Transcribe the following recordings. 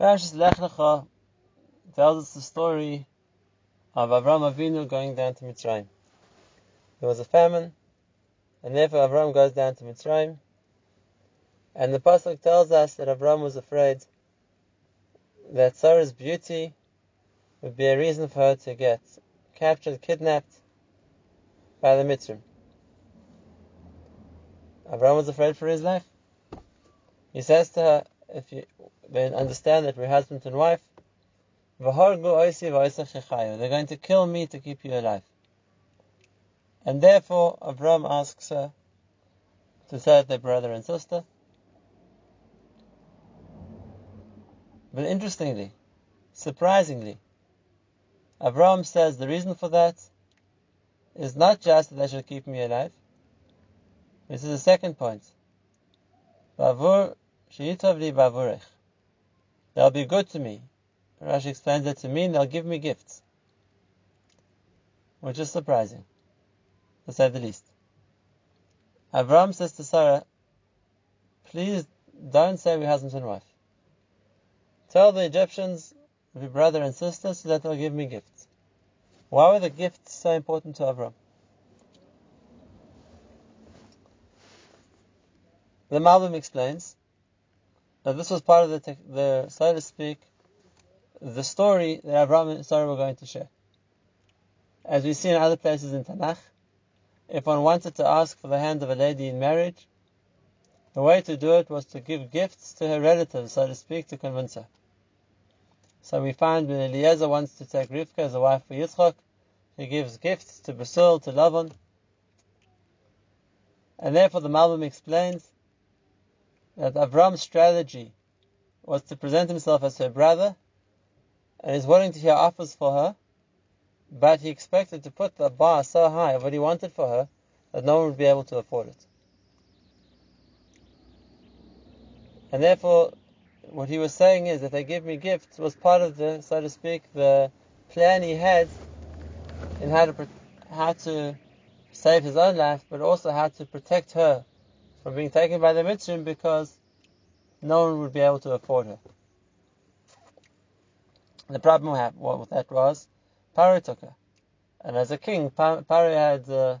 Parashas Lech Lecha tells us the story of Avram Avinu going down to Mitzrayim. There was a famine, and therefore Avram goes down to Mitzrayim. And the pasuk tells us that Avram was afraid that Sarah's beauty would be a reason for her to get captured, kidnapped by the Mitzrayim. Avram was afraid for his life. He says to her, if you then understand that we're husband and wife, they're going to kill me to keep you alive. And therefore, Avram asks her to say their brother and sister. But interestingly, surprisingly, Avram says the reason for that is not just that they should keep me alive. This is the second point. They'll be good to me. Rashi explains that to me they'll give me gifts. Which is surprising, to say the least. Avram says to Sarah, please don't say we're husband and wife. Tell the Egyptians we're brother and sister so that they'll give me gifts. Why were the gifts so important to Avram? The Malbim explains that this was part of the, the so to speak, the story that Avram and Sarah were going to share. As we see in other places in Tanakh, if one wanted to ask for the hand of a lady in marriage, the way to do it was to give gifts to her relatives, so to speak, to convince her. So we find when Eliezer wants to take Rivka as a wife for Yitzchak, he gives gifts to Besuel, to Lavan. And therefore the Malbim explains that Avram's strategy was to present himself as her brother, and he's willing to hear offers for her, but he expected to put the bar so high of what he wanted for her that no one would be able to afford it. And therefore, what he was saying is that they give me gifts was part of the, so to speak, the plan he had in how to how to save his own life, but also how to protect her from being taken by the Mitzrayim because no one would be able to afford her. The problem with that was Paro took her, and as a king, Paro had uh,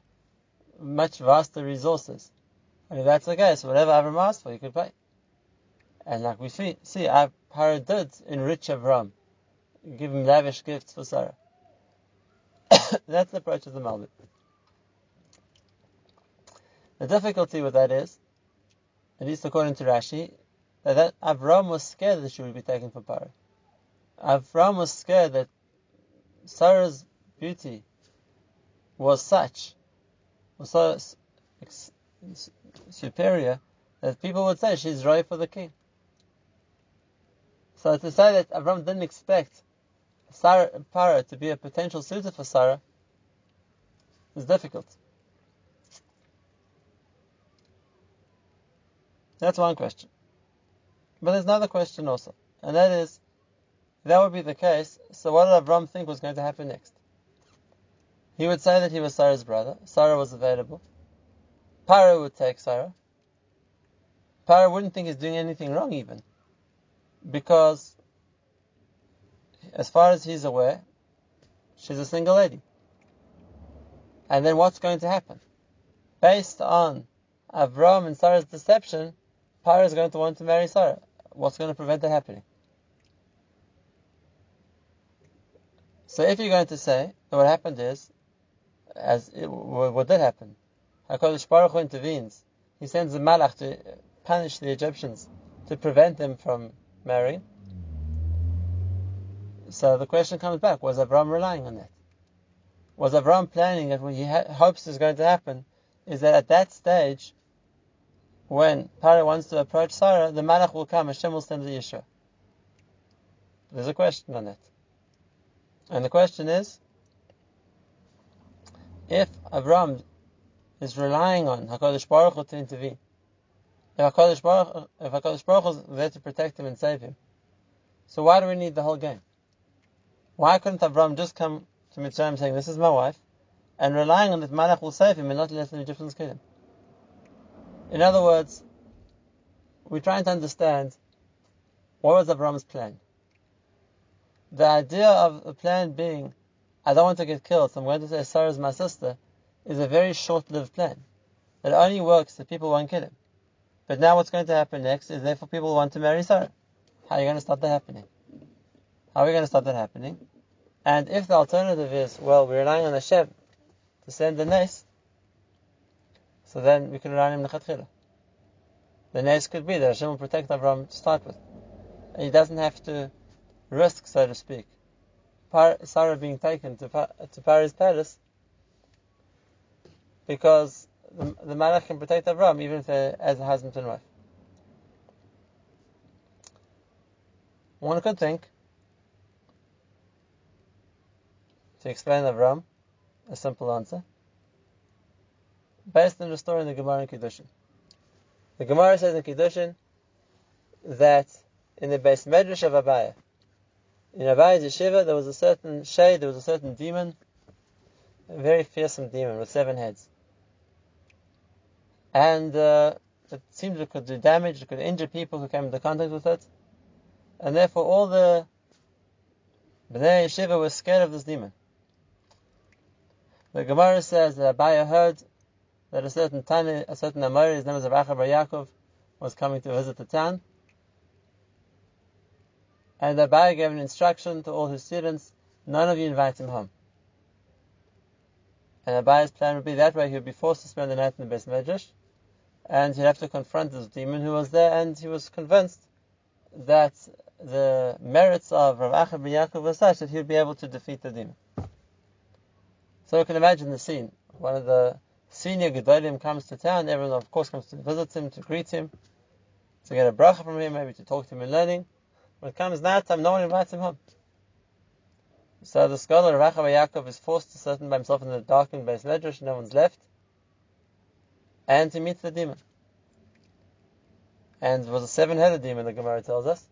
much vaster resources. And if that's the case, whatever Avram asked for, he could pay. And like we see, see Paro did enrich Avram, give him lavish gifts for Sarah. that's the approach of the Malbim. The difficulty with that is, at least according to Rashi, that, that Avram was scared that she would be taken for Paro. Avram was scared that Sarah's beauty was such, was so superior, that people would say she's right for the king. So to say that Avram didn't expect Sarah, Paro to be a potential suitor for Sarah is difficult. That's one question. But there's another question also, and that is, that would be the case, so what did Avram think was going to happen next? He would say that he was Sarah's brother. Sarah was available. Paro would take Sarah. Paro wouldn't think he's doing anything wrong even. Because, as far as he's aware, she's a single lady. And then what's going to happen? Based on Avram and Sarah's deception, Paro is going to want to marry Sarah. What's going to prevent that happening? So if you're going to say that what happened is, as it, what did happen, Hakadosh Baruch Hu intervenes. He sends the malach to punish the Egyptians to prevent them from marrying. So the question comes back: Was Avram relying on that? Was Avram planning that what he hopes is going to happen is that at that stage when Paro wants to approach Sarah, the Malach will come, Hashem will send the Yeshua. There's a question on that. And the question is, if Avram is relying on HaKadosh Baruch Hu to intervene, if HaKadosh Baruch, if HaKadosh Baruch Hu is there to protect him and save him, so why do we need the whole game? Why couldn't Avram just come to Mitzrayim saying, this is my wife, and relying on that Malach will save him and not let the Egyptians kill him? In other words, we're trying to understand what was Avram's plan. the idea of the plan being, I don't want to get killed, so I'm going to say Sarah is my sister, is a very short-lived plan. It only works if people won't kill him. But now what's going to happen next is therefore people want to marry Sarah. How are you going to stop that happening? How are we going to stop that happening? And if the alternative is, well, we're relying on Hashem to send the nes, so then we can on him lechatchila. The nes could be that Hashem will protect Avram to start with. And he doesn't have to risk, so to speak, Sarah being taken to, to Paro's palace because the, the Malach can protect Avram even if as a husband and wife. One could think to explain Avram a simple answer based on the story in the Gemara in Kiddushin. The Gemara says in Kiddushin that in the Beis Medrash of Abaya, in Abaya's yeshiva, there was a certain shade, there was a certain demon, a very fearsome demon with seven heads. And uh, it seemed it could do damage, it could injure people who came into contact with it. And therefore all the Bnei Yeshiva were scared of this demon. The Gemara says that Abaya heard that a certain Tani, a certain Amori, his name was Rav Acha Bar Yaakov, was coming to visit the town. And Abaya gave an instruction to all his students, none of you invite him home. And Abaya's plan would be that way he would be forced to spend the night in the Beis Medrash, and he'd have to confront this demon who was there, and he was convinced that the merits of Rav Acha ben Yaakov were such that he would be able to defeat the demon. So you can imagine the scene. One of the senior Gedolim comes to town, everyone of course comes to visit him, to greet him, to get a bracha from him, maybe to talk to him in learning. When it comes night time, no one invites him home. So the scholar Rav Acha Yaakov is forced to sit by himself in the darkened Beis Medrash, no one's left, and to meet the demon. And it was a seven-headed demon, the Gemara tells us.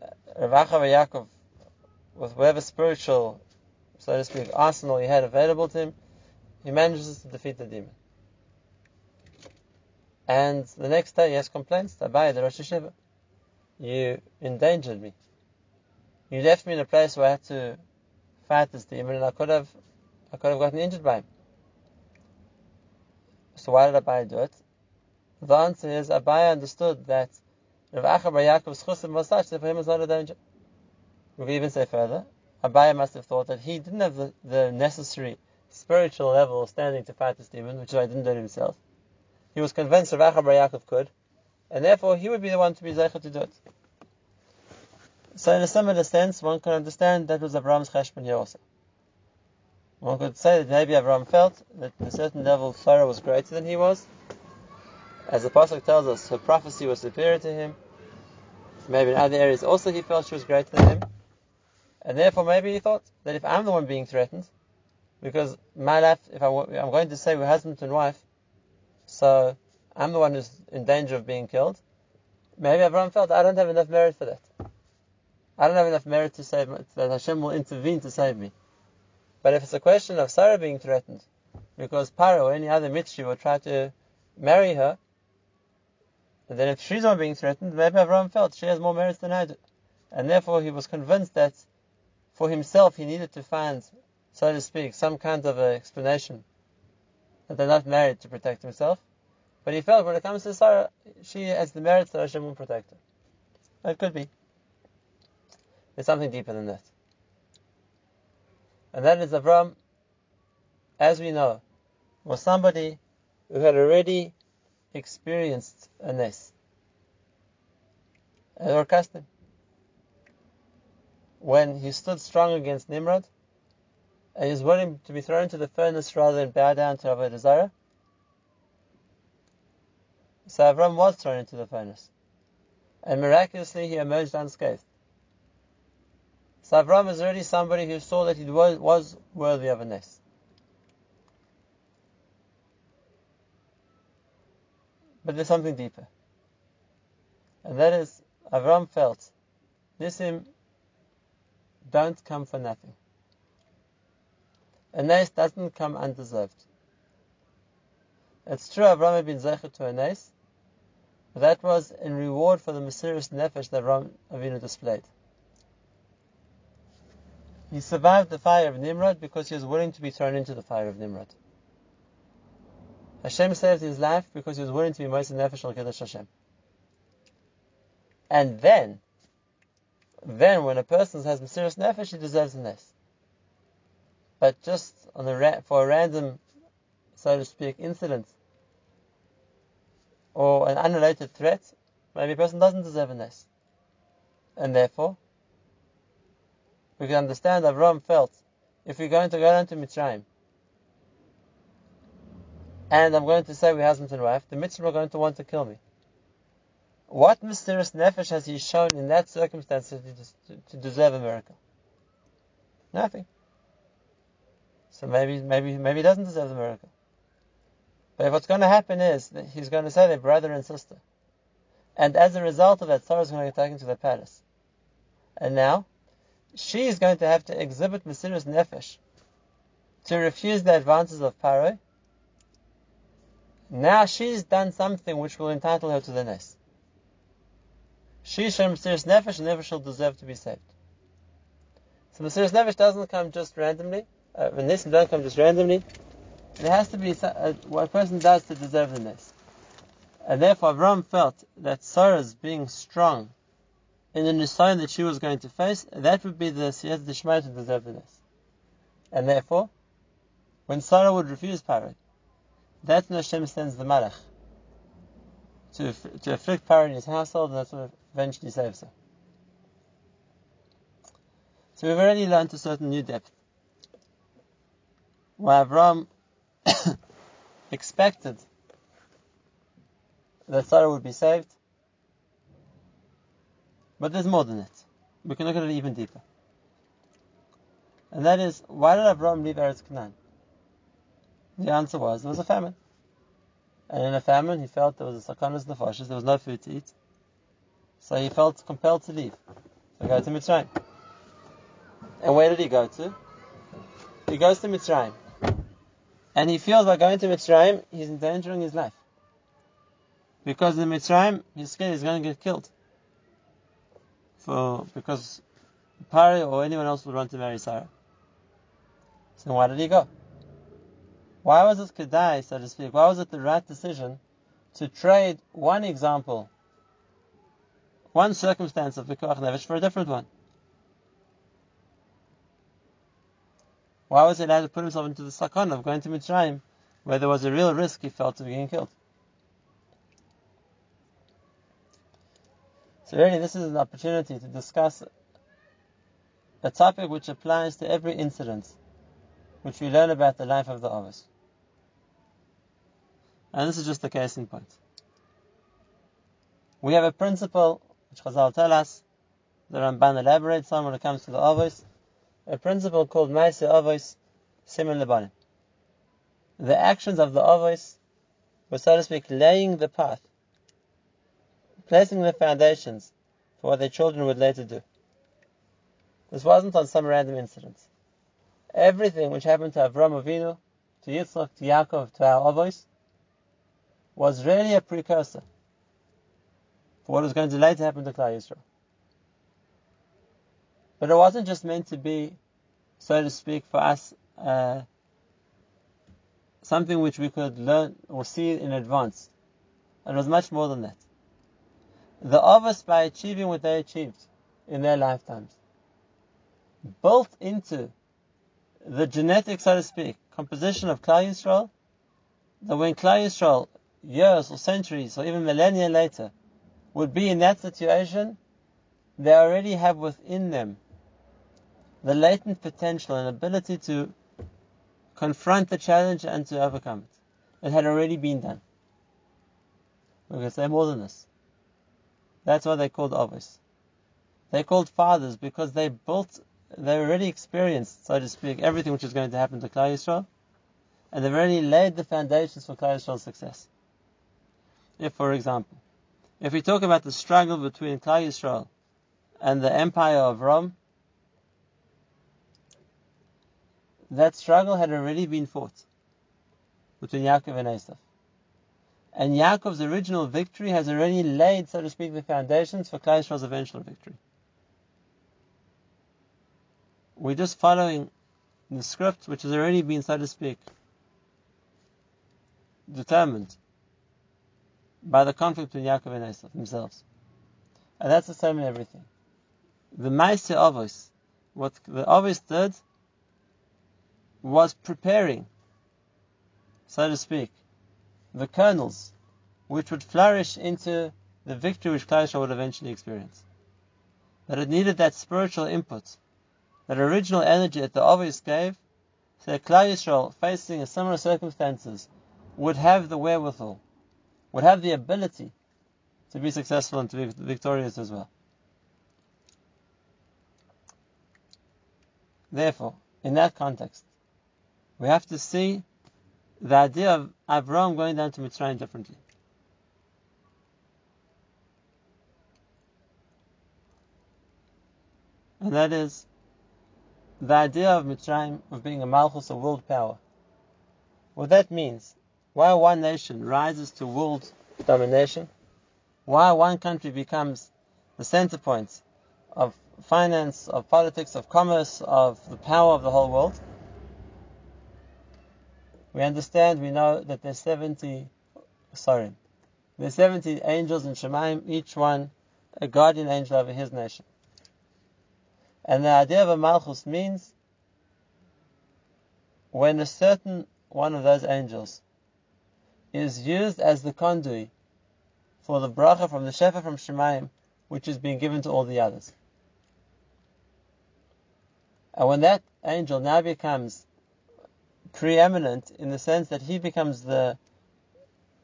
Uh, Rav Acha Yaakov, with whatever spiritual, so to speak, arsenal he had available to him, he manages to defeat the demon. And the next day he has complaints to Abai, the Rosh Yeshiva. You endangered me. You left me in a place where I had to fight this demon and I could have I could have gotten injured by him. So why did Abai do it? The answer is Abai understood that Rav Acha Bar Yaakov's chusim was such that for him was not a danger. We can even say further, Abai must have thought that he didn't have the, the necessary spiritual level of standing to fight this demon, which is why he didn't do it himself. He was convinced Rav Bar Yaakov could, and therefore he would be the one to be zeicha to do it. So in a similar sense, one can understand that was Avram's cheshbon here also. One could say that maybe Avram felt that a certain level Sarah was greater than he was. As the Pasuk tells us, her prophecy was superior to him. Maybe in other areas also he felt she was greater than him. And therefore maybe he thought that if I'm the one being threatened, because my life, if I, am going to say we're husband and wife, so I'm the one who's in danger of being killed, maybe Avram felt I don't have enough merit for that. I don't have enough merit to save that Hashem will intervene to save me. But if it's a question of Sarah being threatened, because Paro or any other Mitzri will try to marry her, and then if she's not being threatened, maybe Avram felt she has more merit than I do. And therefore he was convinced that for himself he needed to find, so to speak, some kind of an explanation that they're not married to protect himself. But he felt when it comes to Sarah, she has the merits that Hashem will protect her. That could be. There's something deeper than that. And that is Avram, as we know, was somebody who had already experienced a nes. Ur Kasdim. When he stood strong against Nimrod, and was willing to be thrown into the furnace rather than bow down to Avodah Zarah, so Avram was thrown into the furnace. And miraculously he emerged unscathed. So Avram is really somebody who saw that he was, was worthy of a nes. But there's something deeper. And that is, Avram felt, Nisim don't come for nothing. A nes doesn't come undeserved. It's true Avram had been zeichet to a nes, but that was in reward for the Mesiras Nefesh that Avram Avinu displayed. He survived the fire of Nimrod because he was willing to be thrown into the fire of Nimrod. Hashem saved his life because he was willing to be Moser Nefesh al Kiddush Hashem. And then, then when a person has Mesiras Nefesh, he deserves a nes. But just a ra- for a random, so to speak, incident, or an unrelated threat, maybe a person doesn't deserve a nes. And therefore, we can understand that Avram felt, if we're going to go down to Mitzrayim, and I'm going to say we're husband and wife, the Mitzrayim are going to want to kill me. What Mesiras Nefesh has he shown in that circumstance to, to deserve a miracle? Nothing. So maybe, maybe, maybe he doesn't deserve the miracle. But what's going to happen is he's going to say they're brother and sister. And as a result of that, Sarah is going to get taken to the palace. And now, she is going to have to exhibit Mesiras Nefesh to refuse the advances of Paro. Now she's done something which will entitle her to the nes. She shown Mesiras Nefesh and never shall deserve to be saved. So Mesiras Nefesh doesn't come just randomly. Uh, the nes doesn't come just randomly. There has to be uh, what a person does to deserve the nes. And therefore Avram felt that Sarah's being strong in the nisayon that she was going to face, that would be the Siyat Dishmai to deserve the nes. And therefore, when Sarah would refuse Paro, that's when Hashem sends the Malach to, to afflict Paro in his household, and that's what eventually saves her. So we've already learned a certain new depth. Why Avram expected that Sarah would be saved, but there's more than that. We can look at it even deeper. And that is, why did Avram leave Eretz Canaan? The answer was, there was a famine. And in a famine, he felt there was a sakanas nefashis, there was no food to eat. So he felt compelled to leave. So he go to Mitzrayim. And where did he go to? He goes to Mitzrayim. And he feels by going to Mitzrayim, he's endangering his life. Because in Mitzrayim, he's scared he's going to get killed for because Paro or anyone else would want to marry Sarah. So why did he go? Why was it kedai, so to speak? Why was it the right decision to trade one example, one circumstance of Pikuach Nefesh for a different one? Why was he allowed to put himself into the sakon of going to Mitzrayim, where there was a real risk he felt of being killed? So really, this is an opportunity to discuss a topic which applies to every incident which we learn about the life of the Avos. And this is just the case in point. We have a principle which Chazal tell us, the Ramban elaborates on when it comes to the Avos, a principle called Maise Avos Simen Lebanim. The actions of the Avos were, so to speak, laying the path placing the foundations for what their children would later do. This wasn't on some random incident. Everything which happened to Avram Avinu, to Yitzchak, to Yaakov, to our Avos, was really a precursor for what was going to later happen to Klal Yisrael. But it wasn't just meant to be, so to speak, for us uh, something which we could learn or see in advance. It was much more than that the Avos by achieving what they achieved in their lifetimes. Built into the genetic, so to speak, composition of Klal Yisrael, that when Klal Yisrael, years or centuries or even millennia later, would be in that situation, they already have within them the latent potential and ability to confront the challenge and to overcome it. It had already been done. We're going to say more than this. That's why they're called Avos. They're called fathers because they built, they already experienced, so to speak, everything which is going to happen to Klal Yisrael, and they've already laid the foundations for Klal Yisrael's success. If, for example, if we talk about the struggle between Klal Yisrael and the empire of Rome, that struggle had already been fought between Yaakov and Esav. And Yaakov's original victory has already laid, so to speak, the foundations for Klal Yisrael's eventual victory. we're just following the script which has already been, so to speak, determined by the conflict between Yaakov and Esau themselves. And that's the same in everything. The Maiseh Avos, what the Avos did was preparing, so to speak, the kernels which would flourish into the victory which Klal would eventually experience. That it needed that spiritual input, that original energy that the Avos gave, so that Klal Yisrael, facing similar circumstances, would have the wherewithal, would have the ability to be successful and to be victorious as well. Therefore, in that context, we have to see the idea of Avram going down to Mitzrayim differently. And that is the idea of Mitzrayim of being a Malchus, a world power. What that means, why one nation rises to world domination, why one country becomes the center point of finance, of politics, of commerce, of the power of the whole world. We understand, we know that there's 70, sorry, there's 70 angels in Shemaim, each one a guardian angel over his nation. And the idea of a Malchus means when a certain one of those angels is used as the conduit for the bracha from the Shefa from Shemaim, which is being given to all the others. And when that angel now becomes preeminent in the sense that he becomes the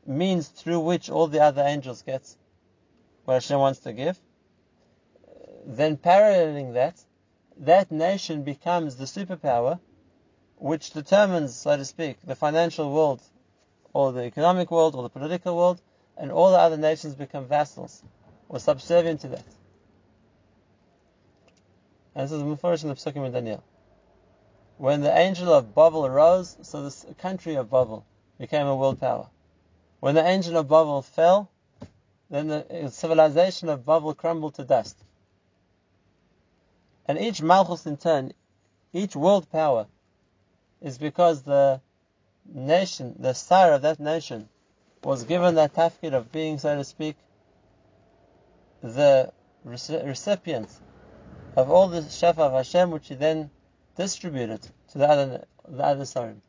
means through which all the other angels get what Hashem wants to give, then paralleling that, that nation becomes the superpower which determines, so to speak, the financial world, or the economic world, or the political world, and all the other nations become vassals, or subservient to that. And this is the Mufarish in the Psukim in Daniel. When the angel of Babel arose, so the country of Babel became a world power. When the angel of Babel fell, then the civilization of Babel crumbled to dust. And each Malchus in turn, each world power, is because the nation, the sire of that nation, was given that tafkid of being, so to speak, the recipient of all the Shefa of Hashem, which he then distributed to the other, the other Sarim.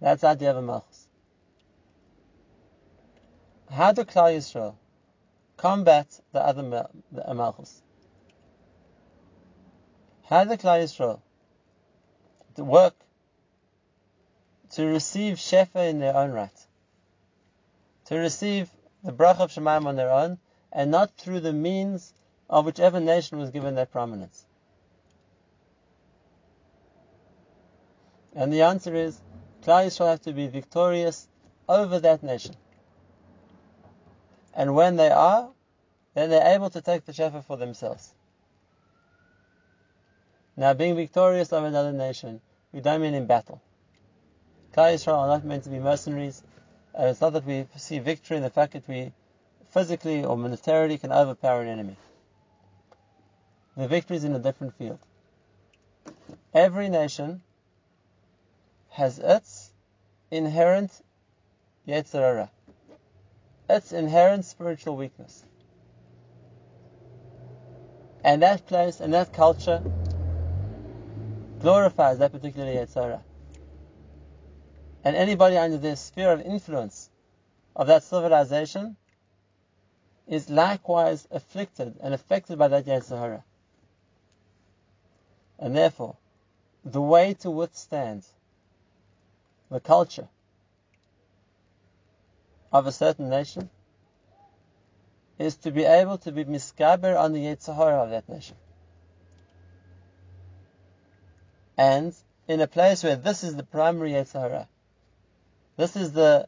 That's the idea of a Malchus. How do Klal Yisrael combat the other the Malchus? How do Klal Yisrael to work to receive Shefa in their own right? To receive the Bracha of Shemaim on their own, and not through the means of whichever nation was given that prominence? And the answer is, Klal Yisrael have to be victorious over that nation. And when they are, then they're able to take the Shefa for themselves. Now, being victorious over another nation, we don't mean in battle. Klal Yisrael are not meant to be mercenaries, and it's not that we see victory in the fact that we physically or militarily can overpower an enemy. The victory is in a different field. Every nation has its inherent Yetzer Hara, its inherent spiritual weakness. And that place and that culture glorifies that particular Yetzer Hara. And anybody under the sphere of influence of that civilization is likewise afflicted and affected by that Yetzer Hara. And therefore, the way to withstand the culture of a certain nation is to be able to be miskaber on the Yetzer Hara of that nation. And in a place where this is the primary Yetzer Hara, this is the,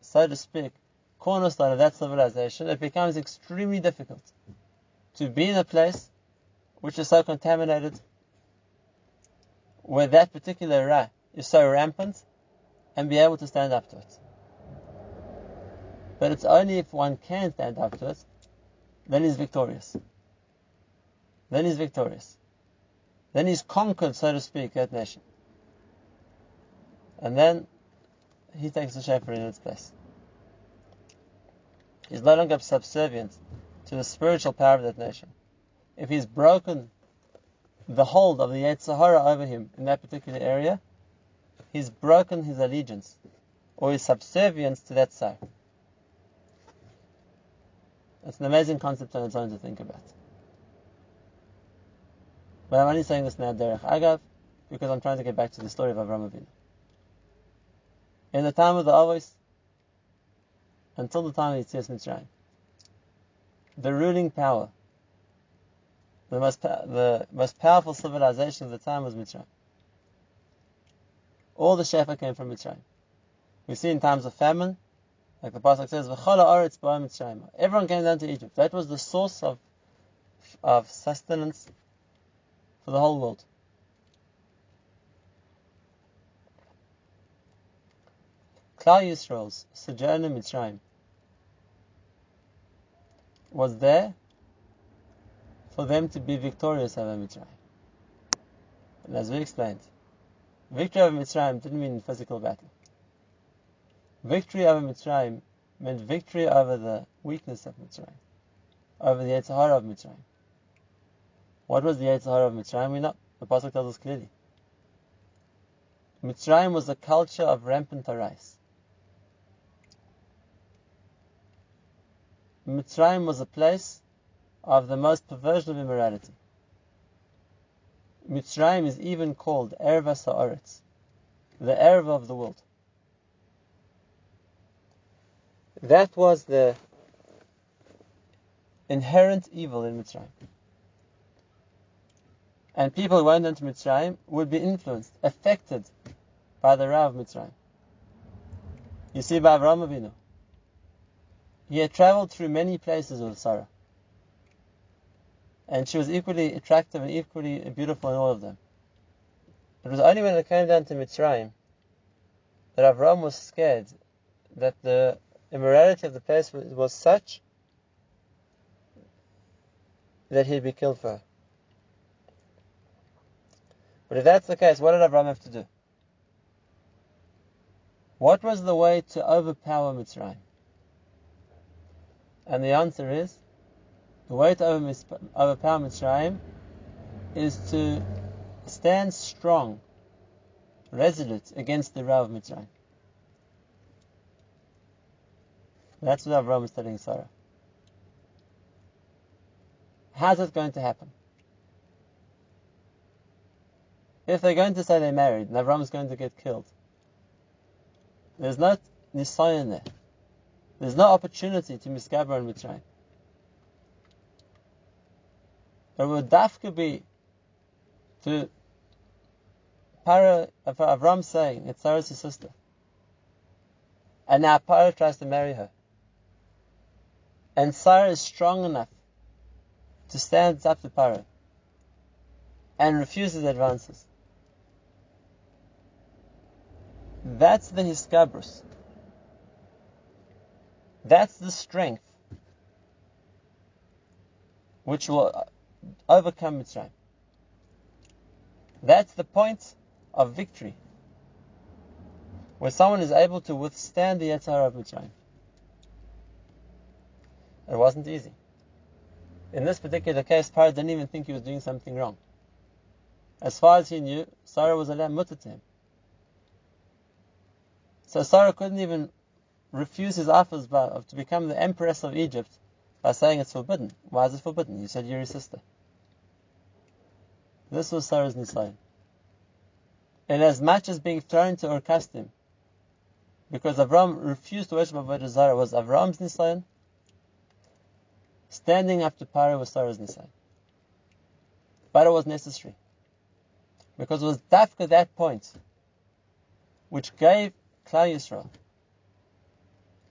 so to speak, cornerstone of that civilization, it becomes extremely difficult to be in a place which is so contaminated, where that particular ra is so rampant, and be able to stand up to it. But it's only if one can stand up to it, then he's victorious. Then he's victorious. Then he's conquered, so to speak, that nation. And then he takes the Shefa in its place. He's no longer subservient to the spiritual power of that nation. If he's broken the hold of the Yetzer Hara over him in that particular area, he's broken his allegiance or his subservience to that side. It's an amazing concept on its own to think about. But I'm only saying this now, Derech Agav, because I'm trying to get back to the story of Avram Avinu. In the time of the Avos, until the time of Yitzias Mitzrayim, the ruling power, the most, the most powerful civilization of the time was Mitzrayim. All the Shefa came from Mitzrayim. We see in times of famine, like the pasuk says, "V'chala aretz Mitzrayim." Everyone came down to Egypt. That was the source of of sustenance for the whole world. Klal Yisrael's sojourn in Mitzrayim was there for them to be victorious over Mitzrayim. And as we explained, victory over Mitzrayim didn't mean physical battle. Victory over Mitzrayim meant victory over the weakness of Mitzrayim, over the Yetzer Hara of Mitzrayim. What was the Yetzer Hara of Mitzrayim? We know. The Pasuk tells us clearly. Mitzrayim was a culture of rampant Arais. Mitzrayim was a place of the most perversion of immorality. Mitzrayim is even called Erva Sa'aretz, the Erva of the world. That was the inherent evil in Mitzrayim. And people who went into Mitzrayim would be influenced, affected by the Ra of Mitzrayim. You see, by Avraham Avinu, he had traveled through many places with Sarah. And she was equally attractive and equally beautiful in all of them. It was only when it came down to Mitzrayim that Avram was scared that the immorality of the place was such that he'd be killed for her. But if that's the case, what did Avram have to do? What was the way to overpower Mitzrayim? And the answer is the way to overpower Mitzrayim is to stand strong, resolute against the Ra of Mitzrayim. That's what Avram is telling Sarah. How's it going to happen? If they're going to say they're married and Avram is going to get killed, there's no nisayon there. There's no opportunity to misgaber and Mitzrayim. It would dafka be to Paro, Avram saying it's Sarah's sister. And now Paro tries to marry her. And Sarah is strong enough to stand up to Paro and refuses advances. That's the hiskabrus. That's the strength which will overcome Mitzrayim. That's the point of victory, where someone is able to withstand the Yetzer of Mitzrayim. It wasn't easy. In this particular case, Paro didn't even think he was doing something wrong. As far as he knew, Sarah was a lamb mutter to him. So Sarah couldn't even refuse his offers to become the empress of Egypt by saying it's forbidden. Why is it forbidden? You said you're his sister. This was Sarah's nisayon. And as much as being thrown to Ur Kasdim, because Avram refused to worship Avodah Zarah was Avram's nisayon, standing up to Paro was Sarah's nisayon. But it was necessary. Because it was Dafka that point which gave Klal Yisrael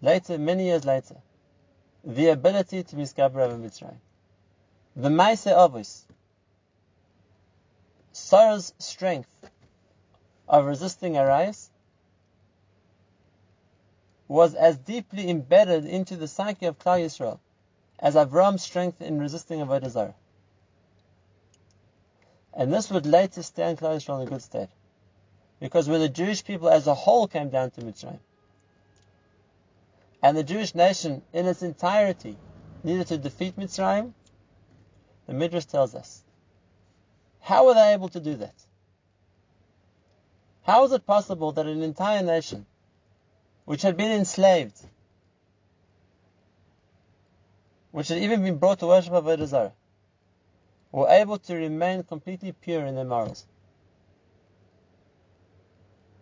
later, many years later, the ability to miskaber over Mitzrayim. The Maise Avos, Sarah's strength of resisting Arais was as deeply embedded into the psyche of Klal Yisrael as Avram's strength in resisting Avodah Zarah. And this would later stand Klal Yisrael in a good stead. Because when the Jewish people as a whole came down to Mitzrayim, and the Jewish nation in its entirety needed to defeat Mitzrayim, the Midrash tells us. How were they able to do that? How is it possible that an entire nation, which had been enslaved, which had even been brought to worship Avodah Zarah, were able to remain completely pure in their morals,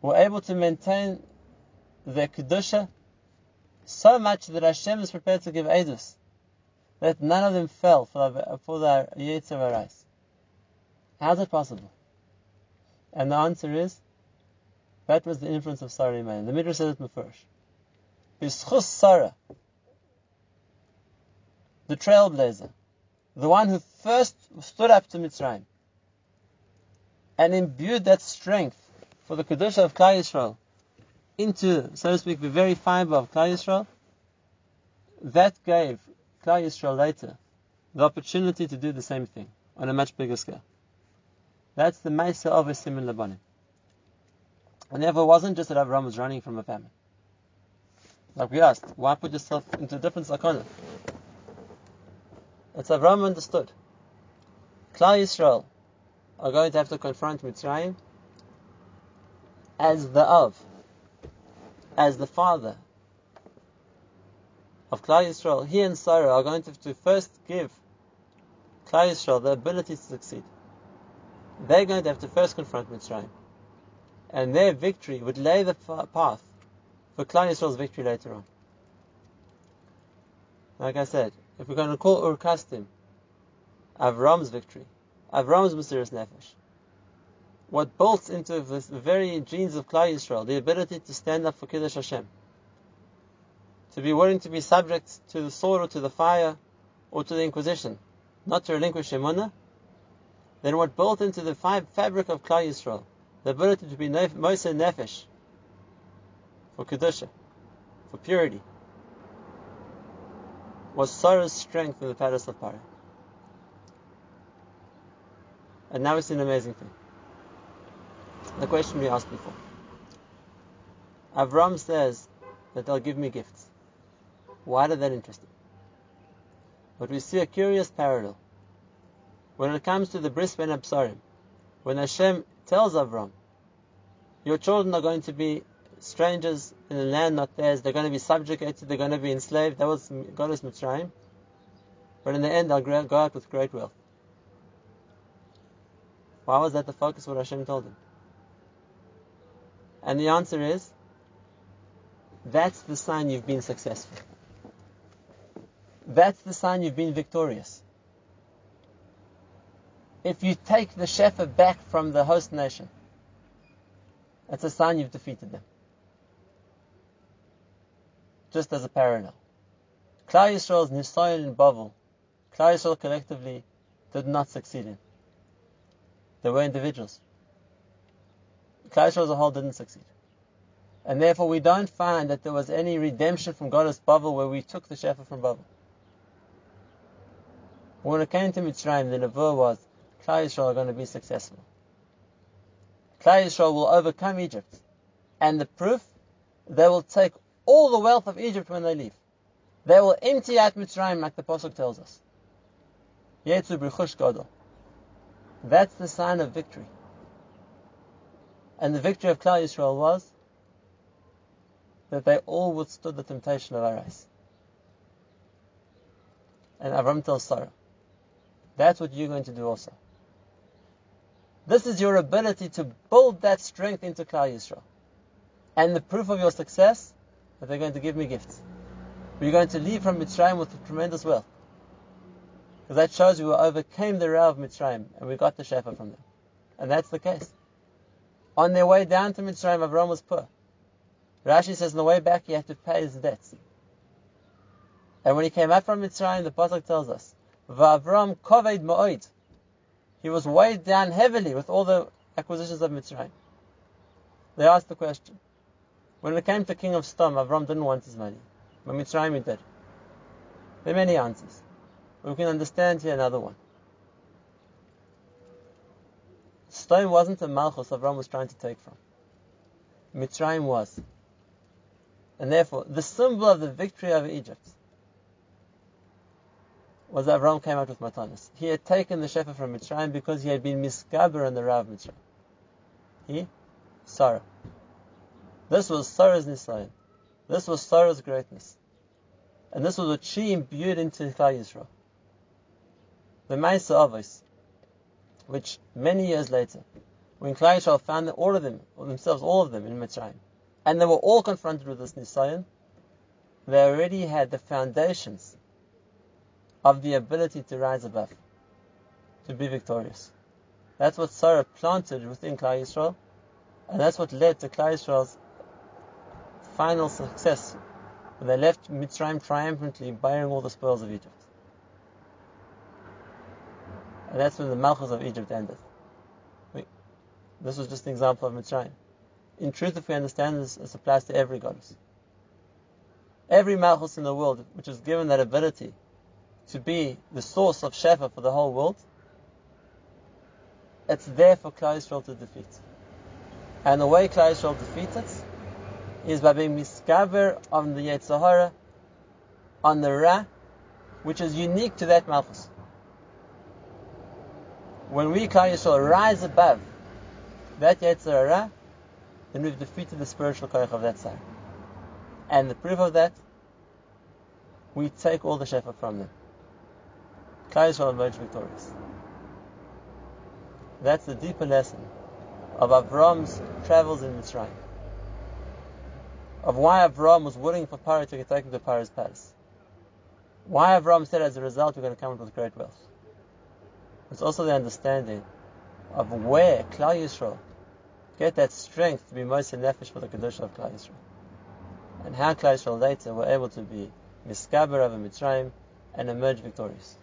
were able to maintain their kedusha so much that Hashem is prepared to give edus that none of them fell for for the Yetzer How is it possible? And the answer is that was the influence of Sarah Imeinu. The Midrash says it Mefurish. B'schus Sarah, the trailblazer, the one who first stood up to Mitzrayim and imbued that strength for the Kedusha of Klal Yisrael into, so to speak, the very fiber of Klal Yisrael, that gave Klal Yisrael later the opportunity to do the same thing on a much bigger scale. That's the Maise Avos Simen Lebanim. And therefore, it wasn't just that Abraham was running from a famine. Like we asked, why put yourself into a different sakana? It's Abraham understood. Klal Yisrael are going to have to confront Mitzrayim as the of, as the father of Klal Yisrael. He and Sarah are going to, have to first give Klal Yisrael the ability to succeed. They're going to have to first confront Mitzrayim and their victory would lay the path for Klal Yisrael's victory later on. Like I said, if we're going to call Ur Kasdim Avram's victory, Avram's Mesiras Nefesh, what bolts into the very genes of Klal Yisrael, the ability to stand up for Kiddush Hashem, to be willing to be subject to the sword or to the fire or to the Inquisition, not to relinquish Emunah, then what built into the fabric of Klal Yisrael the ability to be Moser Nefesh for Kedusha, for purity, was Sarah's strength in the palace of Paro. And now we it's an amazing thing. The question we asked before. Avram says that they'll give me gifts. Why did that interest him? But we see a curious parallel. When it comes to the Bris Bein Habesarim, when Hashem tells Avram, Your children are going to be strangers in a land not theirs, they're going to be subjugated, they're going to be enslaved. That was Goddess Mitzrayim. But in the end, they'll go out with great wealth. Why was that the focus of what Hashem told him? And the answer is that's the sign you've been successful. That's the sign you've been victorious if you take the shefa back from the host nation, that's a sign you've defeated them. Just as a parallel. Klal Yisrael's nisayon in Bavel, Klal Yisrael collectively did not succeed in. There were individuals. Klal Yisrael as a whole didn't succeed. And therefore we don't find that there was any redemption from God as Bavel where we took the shefa from Bavel. When it came to Mitzrayim, the Nebuah was Klal Yisrael are going to be successful. Klal Yisrael will overcome Egypt. And the proof, they will take all the wealth of Egypt when they leave. They will empty out Mitzrayim like the Pasuk tells us. Gadol. That's the sign of victory. And the victory of Klal Yisrael was that they all withstood the temptation of Arais. And Avram tells Sarah, that's what you're going to do also. This is your ability to build that strength into Klal Yisrael. And the proof of your success, that they're going to give me gifts. We're going to leave from Mitzrayim with tremendous wealth. Because that shows we overcame the Ra of Mitzrayim and we got the Shefa from them. And that's the case. On their way down to Mitzrayim, Avram was poor. Rashi says on the way back he had to pay his debts. And when he came up from Mitzrayim, the Pasuk tells us, V'Avram koved ma'oid. He was weighed down heavily with all the acquisitions of Mitzrayim. They asked the question. When it came to king of Sdom, Avram didn't want his money. But Mitzrayim he did. There are many answers. We can understand here another one. Sdom wasn't a malchus Avram was trying to take from. Mitzrayim was. And therefore, the symbol of the victory over Egypt was that Avram came out with Matanis. He had taken the Shefa from Mitzrayim because he had been miskaber in the Rav Mitzrayim. He? Sarah. This was Sarah's Nisayon. This was Sarah's greatness. And this was what she imbued into Klal Yisrael. The Maise Avos, which many years later, when Klal Yisrael found that all of them, or themselves, all of them in Mitzrayim, and they were all confronted with this Nisayon, they already had the foundations of the ability to rise above, to be victorious. That's what Sarah planted within Klal Yisrael, and that's what led to Klal Yisrael's final success. When they left Mitzrayim triumphantly, bearing all the spoils of Egypt. And that's when the Malchus of Egypt ended. This was just an example of Mitzrayim. In truth, if we understand this, this applies to every goddess. Every Malchus in the world, which is given that ability to be the source of Shefa for the whole world, it's there for Klal to defeat. And the way Klal Yisrael defeats it is by being miskaver on the Yetzirah, on the Ra, which is unique to that Malchus. When we Klal Yisrael rise above that Yetzirah, then we've defeated the spiritual koich of that side. And the proof of that, we take all the shefa from them. Klal Yisrael emerge victorious. That's the deeper lesson of Avram's travels in Mitzrayim. Of why Avram was willing for Paro to get taken to Paro's palace. Why Avram said as a result we're going to come up with great wealth. It's also the understanding of where Klal Yisrael get that strength to be Moser Nefesh for the Kedusha of Klal Yisrael. And how Klal Yisrael later were able to be miskaber over Mitzrayim and emerge victorious.